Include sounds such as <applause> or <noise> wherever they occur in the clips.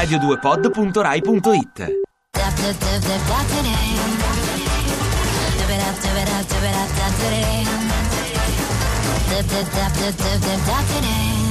radio2pod.rai.it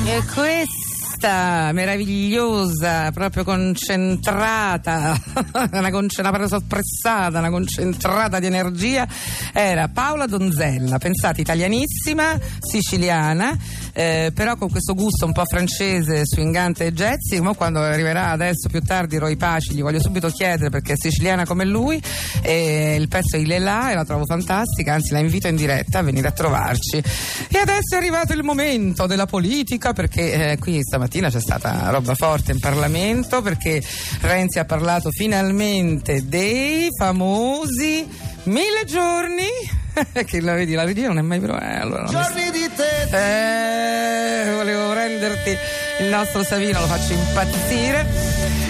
E questa meravigliosa, proprio concentrata, <laughs> una, conce- una parola soppressata, una concentrata di energia, era Paola Donzella, pensate italianissima, siciliana, eh, però con questo gusto un po' francese, swingante e jazzy. Ma quando arriverà adesso più tardi Roy Paci, gli voglio subito chiedere perché è siciliana come lui. E il pezzo è Ilela e la trovo fantastica, anzi la invito in diretta a venire a trovarci. E adesso è arrivato il momento della politica perché eh, qui stamattina c'è stata roba forte in Parlamento perché Renzi ha parlato finalmente dei famosi mille giorni <laughs> che la vedi, la regia non è mai però eh, allora Giorni di te. <laughs> eh, volevo renderti il nostro Savino, lo faccio impazzire.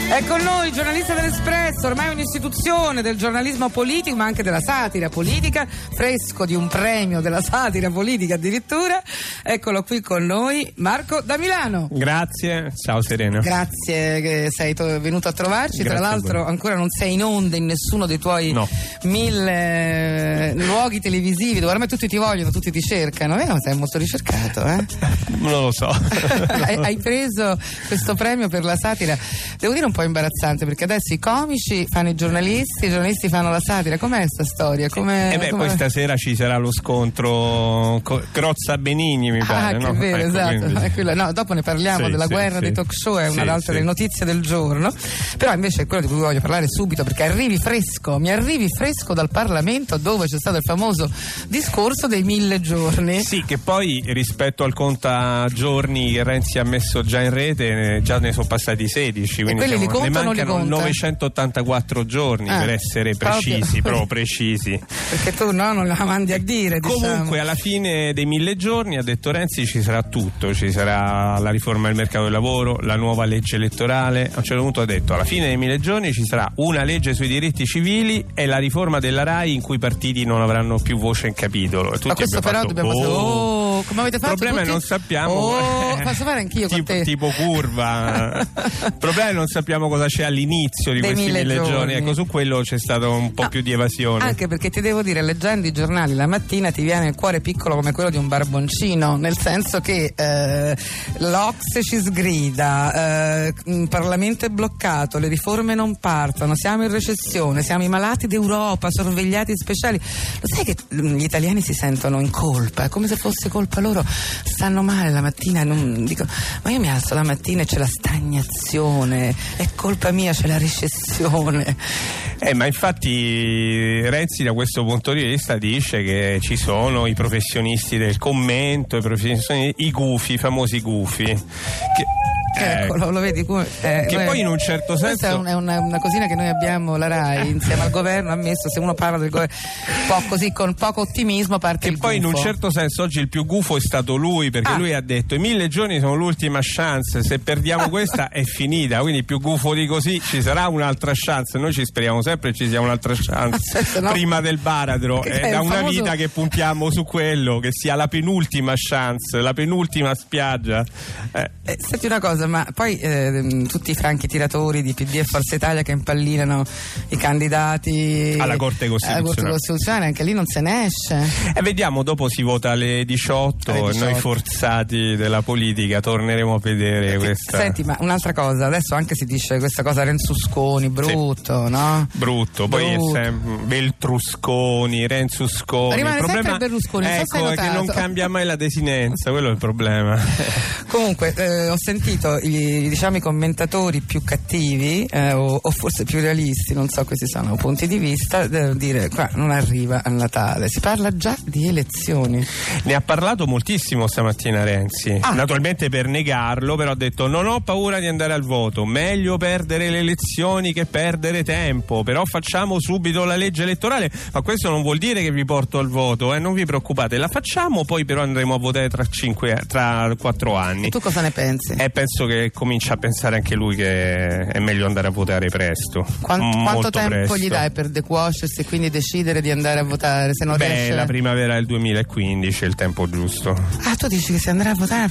È con noi il giornalista dell'Espresso, ormai un'istituzione del giornalismo politico, ma anche della satira politica, fresco di un premio della satira politica addirittura. Eccolo qui con noi, Marco da Milano. Grazie, ciao Serena. Grazie che sei to- venuto a trovarci. Tra Grazie a l'altro, ancora non sei in onda in nessuno dei tuoi No. mille luoghi televisivi dove ormai tutti ti vogliono, tutti ti cercano. Vero? Sei molto ricercato, eh? <laughs> Non lo so. <laughs> hai, hai preso questo premio per la satira, devo dire un po' imbarazzante perché adesso i comici fanno i giornalisti, i giornalisti fanno la satira. Com'è questa storia? Come, E beh, come- poi stasera ci sarà lo scontro co- Crozza Benigni, mi Ah, pare. che no? vero, Ecco, esatto. quindi- <laughs> no, dopo ne parliamo Sì, della sì, guerra sì. dei talk show, è una Sì, delle sì. notizie del giorno. Però invece è quello di cui voglio parlare subito perché arrivi fresco, mi arrivi fresco dal Parlamento dove c'è stato il famoso discorso dei mille giorni. Sì, che poi rispetto al conta giorni che Renzi ha messo già in rete, eh, già ne sono passati 16. Quindi quelli li conta ne non li mancano conta? 984 giorni Ah, per essere proprio. precisi, <laughs> proprio precisi. Perché tu no, non la mandi a dire. diciamo. Comunque, alla fine dei mille giorni, ha detto Renzi, ci sarà tutto: ci sarà la riforma del mercato del lavoro, la nuova legge elettorale. A un certo punto ha detto: alla fine dei mille giorni ci sarà una legge sui diritti civili e la riforma della RAI in cui i partiti non avranno più voce in capitolo. E tutti Ma questo però fatto, dobbiamo "Oh". Come avete Il fatto problema è tutti? non sappiamo. Oh, posso fare anch'io con tipo, te? tipo curva. <laughs> Il problema è non sappiamo cosa c'è all'inizio di Dei questi mille mille giorni. giorni. Ecco, su quello c'è stato un po' No, più di evasione. Anche perché ti devo dire, leggendo i giornali la mattina ti viene il cuore piccolo come quello di un barboncino, nel senso che eh, l'Ox ci sgrida, eh, il Parlamento è bloccato, le riforme non partono, siamo in recessione, siamo i malati d'Europa, sorvegliati speciali. Lo sai che mm, gli italiani si sentono in colpa, è come se fosse colpa loro, stanno male la mattina, non, dico, ma io mi alzo la mattina e c'è la stagnazione, è colpa mia, c'è la recessione. Eh, ma infatti Renzi da questo punto di vista dice che ci sono i professionisti del commento, i, professionisti, i gufi, i famosi gufi. Che, eh, Eccolo, lo vedi come. eh, Che noi- poi in un certo Questa senso- è, un- è una, una cosina che noi abbiamo, la RAI, <laughs> insieme al governo, ha messo se uno parla del governo, un po' così con poco ottimismo parte che poi in un gufo. certo senso oggi il più gufo è stato lui perché Ah. lui ha detto i mille giorni sono l'ultima chance, se perdiamo questa è finita, quindi più gufo di così ci sarà un'altra chance, noi ci speriamo sempre ci sia un'altra chance <laughs> no. prima del baratro, è è da il una famoso- vita che puntiamo su quello, che sia la penultima chance, la penultima spiaggia. Eh, Eh, senti una cosa, ma poi ehm, tutti i franchi tiratori di PD e Forza Italia che impallinano i candidati Alla Corte alla Costituzionale. Corte Costituzionale, anche lì non se ne esce. E vediamo, dopo si vota alle 18, Alle e 18. noi forzati della politica torneremo a vedere questa. Senti, ma un'altra cosa, adesso anche si dice questa cosa Renzusconi, brutto, no? Brutto, poi sempre Beltrusconi, Renzusconi. Rimane il problema Berlusconi, ecco, è che non cambia mai la desinenza, quello è il problema. <laughs> Comunque, eh, ho sentito i, diciamo, i commentatori più cattivi, eh, o, o forse più realisti, non so questi sono punti di vista, eh, dire qua non arriva a Natale. Si parla già di elezioni. ne ha parlato moltissimo stamattina Renzi, Ah. naturalmente per negarlo, però ha detto non ho paura di andare al voto, meglio perdere le elezioni che perdere tempo, però facciamo subito la legge elettorale, ma questo non vuol dire che vi porto al voto, eh, non vi preoccupate, la facciamo, poi però andremo a votare tra, cinque, tra quattro anni. E tu cosa ne pensi? Eh, penso che comincia a pensare anche lui che è meglio andare a votare presto. Quant- Molto quanto tempo presto. gli dai per decuoscersi e quindi decidere di andare a votare se non Beh, riesce? la primavera del 2015 è il tempo giusto. Ah, tu dici che si andrà a votare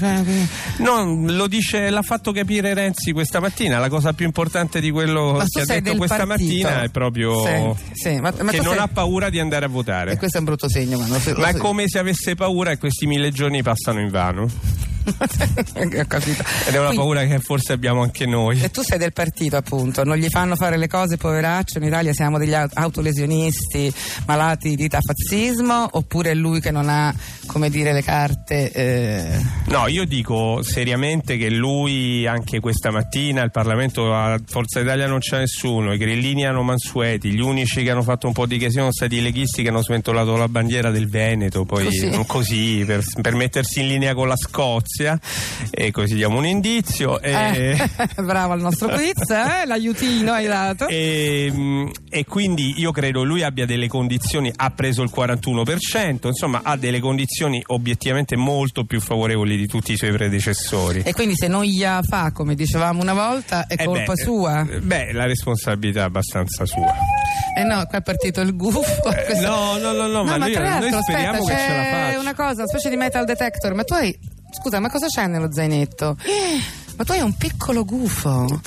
No, lo dice, l'ha fatto capire Renzi questa mattina. La cosa più importante di quello Ma che ha detto questa partito. mattina è proprio Sì, sì, ma- ma che non sei- ha paura di andare a votare. E questo è un brutto segno. si- lo Ma è come se avesse paura e questi mille giorni passano in vano. Ho capito. Ed è una Quindi- paura che forse abbiamo anche noi. E tu sei del partito, appunto, non gli fanno fare le cose, poveraccio. In Italia siamo degli au- autolesionisti malati di tafazzismo, oppure è lui che non ha, come dire, le carte. eh, No, io dico seriamente che lui anche questa mattina il Parlamento a Forza Italia non c'è nessuno, i grillini hanno Mansueti, gli unici che hanno fatto un po' di casino sono stati i leghisti che hanno sventolato la bandiera del Veneto, poi Così. così, per, per mettersi in linea con la Scozia e così diamo un indizio. E, eh, <laughs> bravo al nostro quiz, eh? l'aiutino hai dato. E, mh, e quindi io credo lui abbia delle condizioni, ha preso il 41%, insomma ha delle condizioni obiettivamente molto più favorevoli di tutti i suoi predecessori. E quindi se non gli fa, come dicevamo una volta, è Eh colpa beh, sua. eh, Beh, la responsabilità è abbastanza sua. Eh no, qua è partito il gufo. Eh, <laughs> questo- no, no, no, no, ma ma lui- tra l'altro, noi speriamo aspetta, che ce la c'è faccia. una cosa, una specie di metal detector, ma tu hai. Scusa, ma cosa c'è nello zainetto? Ma tu hai un piccolo gufo.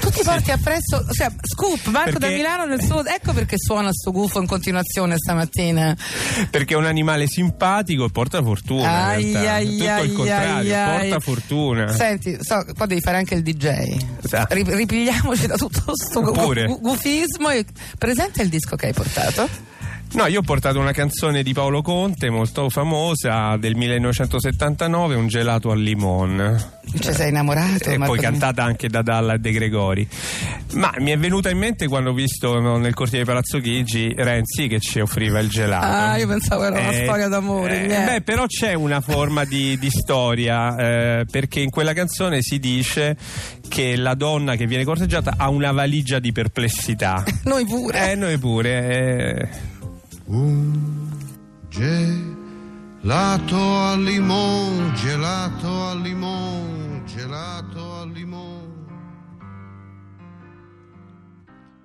Tu ti porti appresso. Cioè, scoop, Marco da Perché- Milano nel suo. Ecco perché suona sto gufo in continuazione stamattina. Perché è un animale simpatico e porta fortuna. Ai, in realtà. ai, Tutto ai, il contrario, ai, porta fortuna. Senti, so, poi devi fare anche il DJ. Sa. Ri- ripigliamoci da tutto sto gu- Pure. gu- gufismo. E... Presente il disco che hai portato? No, io ho portato una canzone di Paolo Conte molto famosa del 1979, Un gelato al limone. Ci sei innamorato? e poi cantata anche da Dalla e De Gregori. Ma mi è venuta in mente quando ho visto no, nel cortile di Palazzo Chigi Renzi che ci offriva il gelato. Ah, io pensavo era una storia d'amore, eh, beh, però c'è una forma di, di storia eh, perché in quella canzone si dice che la donna che viene corteggiata ha una valigia di perplessità. <laughs> Noi pure. Eh, noi pure. Un gelato al limone, gelato al limone, gelato al limone.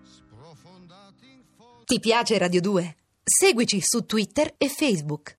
Sprofondati in fondo. Ti piace Radio 2? Seguici su Twitter e Facebook.